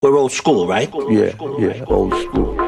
We're old school, right? Yeah, yeah, old school.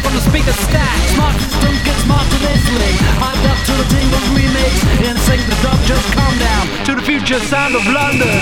from the speaker stack Smart system get smarter to listening Hyped up to the tingle remix And sing the dub just calm down. To the future sound of London.